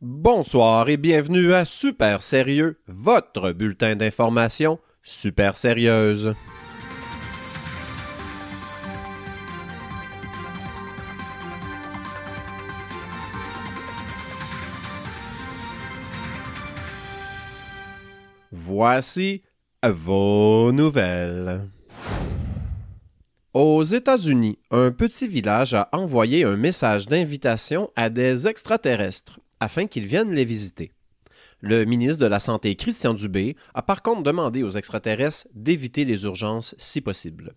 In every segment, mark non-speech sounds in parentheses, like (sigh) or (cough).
Bonsoir et bienvenue à Super Sérieux, votre bulletin d'information super sérieuse. Voici vos nouvelles. Aux États-Unis, un petit village a envoyé un message d'invitation à des extraterrestres afin qu'ils viennent les visiter. Le ministre de la Santé, Christian Dubé, a par contre demandé aux extraterrestres d'éviter les urgences si possible.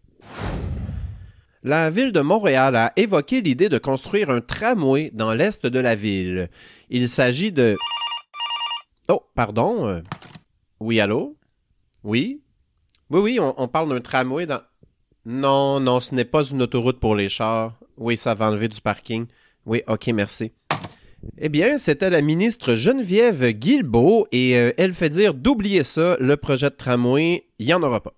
La ville de Montréal a évoqué l'idée de construire un tramway dans l'est de la ville. Il s'agit de... Oh, pardon. euh, Oui, allô? Oui? Oui, oui, on, on parle d'un tramway dans... Non, non, ce n'est pas une autoroute pour les chars. Oui, ça va enlever du parking. Oui, ok, merci. Eh bien, c'était la ministre Geneviève Guilbeault et euh, elle fait dire d'oublier ça, le projet de tramway, il n'y en aura pas.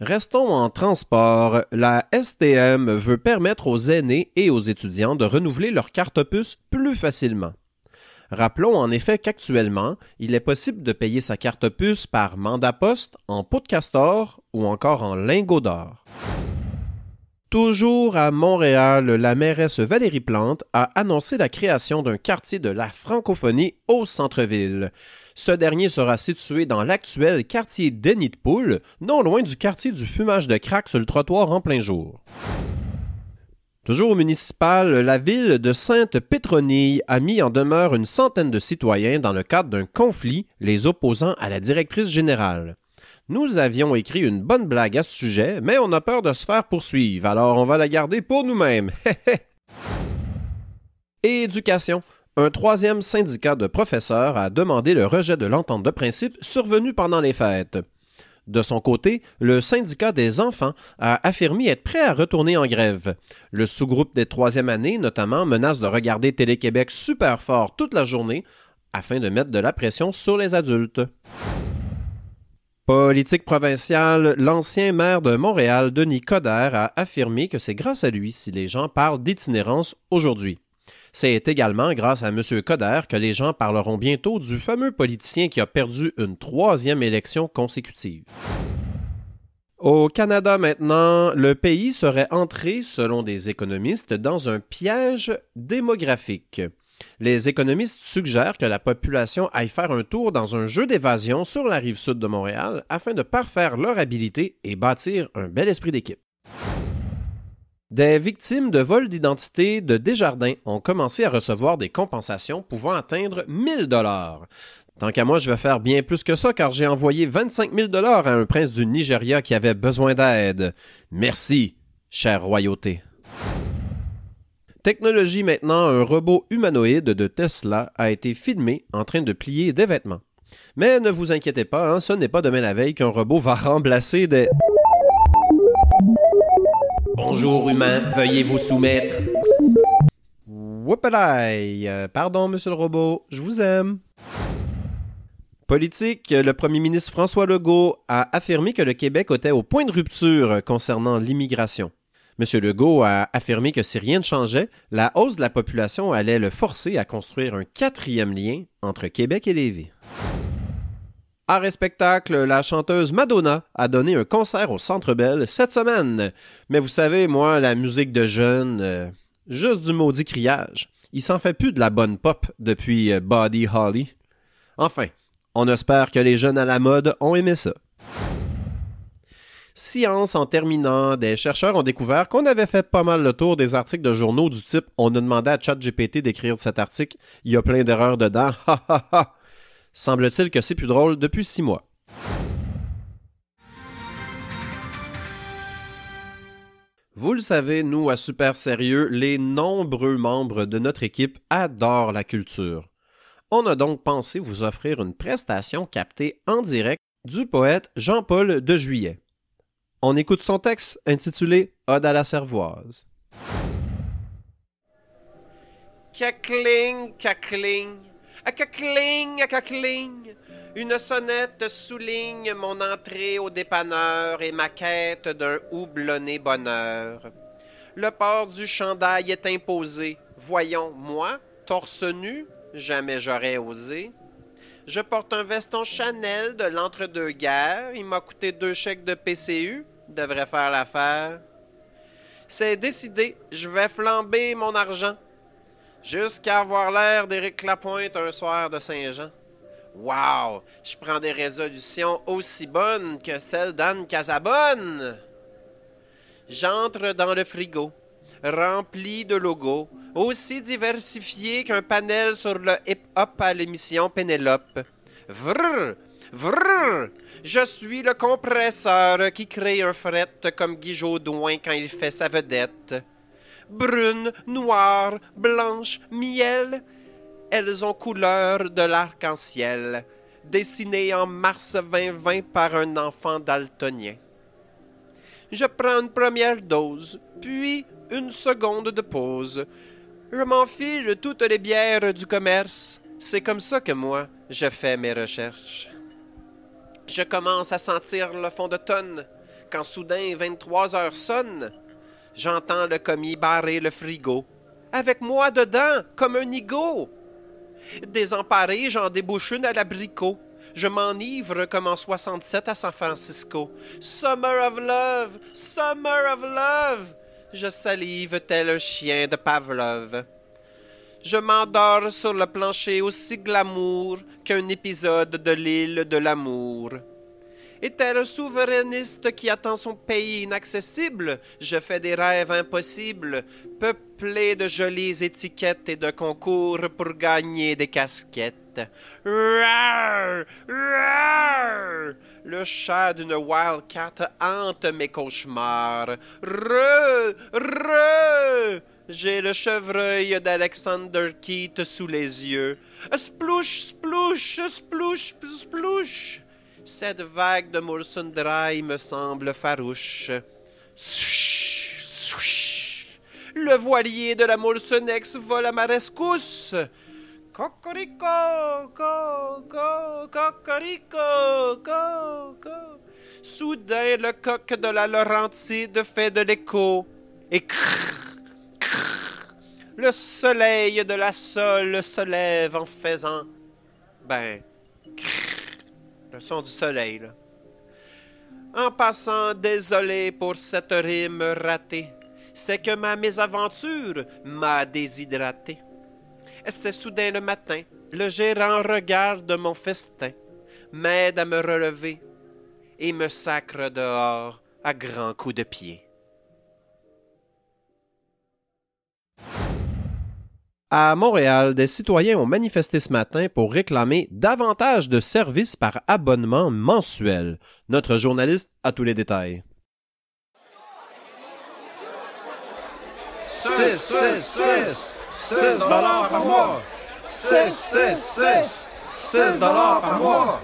Restons en transport. La STM veut permettre aux aînés et aux étudiants de renouveler leur carte puce plus facilement. Rappelons en effet qu'actuellement, il est possible de payer sa carte puce par mandat poste, en pot de castor ou encore en lingot d'or. Toujours à Montréal, la mairesse Valérie Plante a annoncé la création d'un quartier de la francophonie au centre-ville. Ce dernier sera situé dans l'actuel quartier Denis de non loin du quartier du fumage de crack sur le trottoir en plein jour. Toujours au municipal, la ville de Sainte-Pétronille a mis en demeure une centaine de citoyens dans le cadre d'un conflit les opposant à la directrice générale. Nous avions écrit une bonne blague à ce sujet, mais on a peur de se faire poursuivre, alors on va la garder pour nous-mêmes. (laughs) Éducation. Un troisième syndicat de professeurs a demandé le rejet de l'entente de principe survenue pendant les fêtes. De son côté, le syndicat des enfants a affirmé être prêt à retourner en grève. Le sous-groupe des troisième années, notamment, menace de regarder Télé-Québec super fort toute la journée afin de mettre de la pression sur les adultes. Politique provinciale, l'ancien maire de Montréal, Denis Coderre, a affirmé que c'est grâce à lui si les gens parlent d'itinérance aujourd'hui. C'est également grâce à M. Coderre que les gens parleront bientôt du fameux politicien qui a perdu une troisième élection consécutive. Au Canada maintenant, le pays serait entré, selon des économistes, dans un piège démographique. Les économistes suggèrent que la population aille faire un tour dans un jeu d'évasion sur la rive sud de Montréal afin de parfaire leur habileté et bâtir un bel esprit d'équipe. Des victimes de vol d'identité de Desjardins ont commencé à recevoir des compensations pouvant atteindre 1000 dollars. Tant qu'à moi, je vais faire bien plus que ça car j'ai envoyé 25 000 dollars à un prince du Nigeria qui avait besoin d'aide. Merci, chère royauté. Technologie maintenant, un robot humanoïde de Tesla a été filmé en train de plier des vêtements. Mais ne vous inquiétez pas, hein, ce n'est pas demain la veille qu'un robot va (laughs) remplacer des... Bonjour humain, veuillez vous soumettre. Whoopalaï, Euh, pardon monsieur le robot, je vous aime. Politique, le premier ministre François Legault a affirmé que le Québec était au point de rupture concernant l'immigration. M. Legault a affirmé que si rien ne changeait, la hausse de la population allait le forcer à construire un quatrième lien entre Québec et Lévis. Art spectacle, la chanteuse Madonna a donné un concert au Centre Bell cette semaine. Mais vous savez, moi, la musique de jeunes, euh, juste du maudit criage. Il s'en fait plus de la bonne pop depuis euh, Buddy Holly. Enfin, on espère que les jeunes à la mode ont aimé ça. Science en terminant, des chercheurs ont découvert qu'on avait fait pas mal le tour des articles de journaux du type on a demandé à ChatGPT d'écrire cet article, il y a plein d'erreurs dedans, (laughs) ha ha. Semble-t-il que c'est plus drôle depuis six mois. Vous le savez, nous, à Super Sérieux, les nombreux membres de notre équipe adorent la culture. On a donc pensé vous offrir une prestation captée en direct du poète Jean-Paul de Juillet. On écoute son texte intitulé Ode à la cervoise. Cacling, cacling, à cacling, à cacling. Une sonnette souligne mon entrée au dépanneur et ma quête d'un houblonné bonheur. Le port du chandail est imposé. Voyons, moi, Torse nu, jamais j'aurais osé. Je porte un veston Chanel de l'entre-deux-guerres. Il m'a coûté deux chèques de PCU. Devrait faire l'affaire. C'est décidé, je vais flamber mon argent. Jusqu'à avoir l'air d'Éric Lapointe un soir de Saint-Jean. Wow! Je prends des résolutions aussi bonnes que celles d'Anne Casabonne. J'entre dans le frigo, rempli de logos, aussi diversifiés qu'un panel sur le hip-hop à l'émission Pénélope. Vrrr! Vrrr! Je suis le compresseur qui crée un fret comme Guy quand il fait sa vedette. Brune, noire, blanche, miel, elles ont couleur de l'arc-en-ciel, dessinées en mars 2020 par un enfant daltonien. Je prends une première dose, puis une seconde de pause. Je m'enfile toutes les bières du commerce. C'est comme ça que moi, je fais mes recherches. Je commence à sentir le fond de tonne quand soudain 23 heures sonnent. J'entends le commis barrer le frigo. Avec moi dedans, comme un nigo. Désemparé, j'en débouche une à l'abricot. Je m'enivre comme en 67 à San Francisco. Summer of Love, Summer of Love. Je salive tel un chien de Pavlov. Je m'endors sur le plancher aussi glamour qu'un épisode de l'île de l'amour. Est-elle souverainiste qui attend son pays inaccessible? Je fais des rêves impossibles, peuplés de jolies étiquettes et de concours pour gagner des casquettes. Le chat d'une wildcat hante mes cauchemars. Re, re. J'ai le chevreuil d'Alexander Keith sous les yeux. Splouche, splouche, splouche, splouche. Cette vague de Molson Dry me semble farouche. Swoosh, swoosh. Le voilier de la Molsonex vole à ma rescousse. Cocorico, co, co, cocorico, co, co. Soudain, le coq de la Laurentide fait de l'écho. Et crrr, le soleil de la Sole se lève en faisant. Ben, le son du soleil, là. En passant, désolé pour cette rime ratée, c'est que ma mésaventure m'a déshydraté. C'est soudain le matin, le gérant regarde mon festin, m'aide à me relever et me sacre dehors à grands coups de pied. À Montréal, des citoyens ont manifesté ce matin pour réclamer davantage de services par abonnement mensuel. Notre journaliste a tous les détails. 6, 6, 6, 6 dollars par mois. 6, 6, 6, 6 dollars par mois.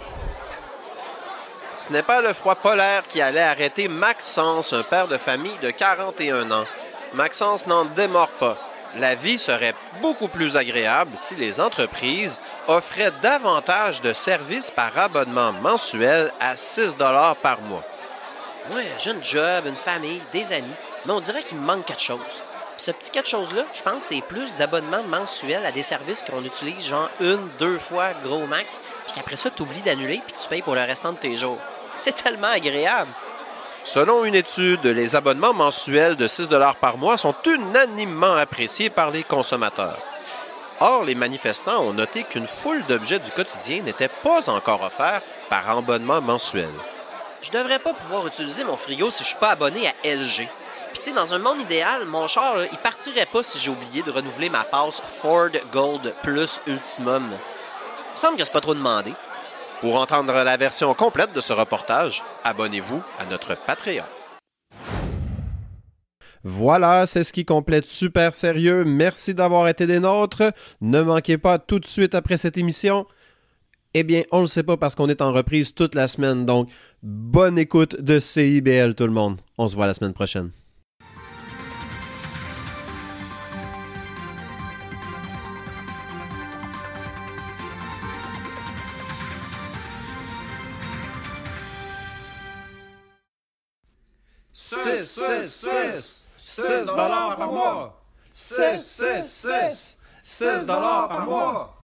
Ce n'est pas le froid polaire qui allait arrêter Maxence, un père de famille de 41 ans. Maxence n'en démord pas. La vie serait beaucoup plus agréable si les entreprises offraient davantage de services par abonnement mensuel à 6 dollars par mois. Moi, j'ai un job, une famille, des amis, mais on dirait qu'il me manque quelque chose. Puis ce petit quelque chose-là, je pense c'est plus d'abonnements mensuels à des services qu'on utilise genre une, deux fois gros max, puis qu'après ça, tu oublies d'annuler puis tu payes pour le restant de tes jours. C'est tellement agréable. Selon une étude, les abonnements mensuels de 6 dollars par mois sont unanimement appréciés par les consommateurs. Or, les manifestants ont noté qu'une foule d'objets du quotidien n'étaient pas encore offerts par abonnement mensuel. Je devrais pas pouvoir utiliser mon frigo si je suis pas abonné à LG. Puis tu sais, dans un monde idéal, mon char, là, il partirait pas si j'ai oublié de renouveler ma passe Ford Gold Plus Ultimum. Il me semble que c'est pas trop demandé. Pour entendre la version complète de ce reportage, abonnez-vous à notre Patreon. Voilà, c'est ce qui complète Super Sérieux. Merci d'avoir été des nôtres. Ne manquez pas tout de suite après cette émission. Eh bien, on ne le sait pas parce qu'on est en reprise toute la semaine. Donc, bonne écoute de CIBL tout le monde. On se voit la semaine prochaine. Six, six, six, six dollars par mois. Six, six, six, 16 par mois.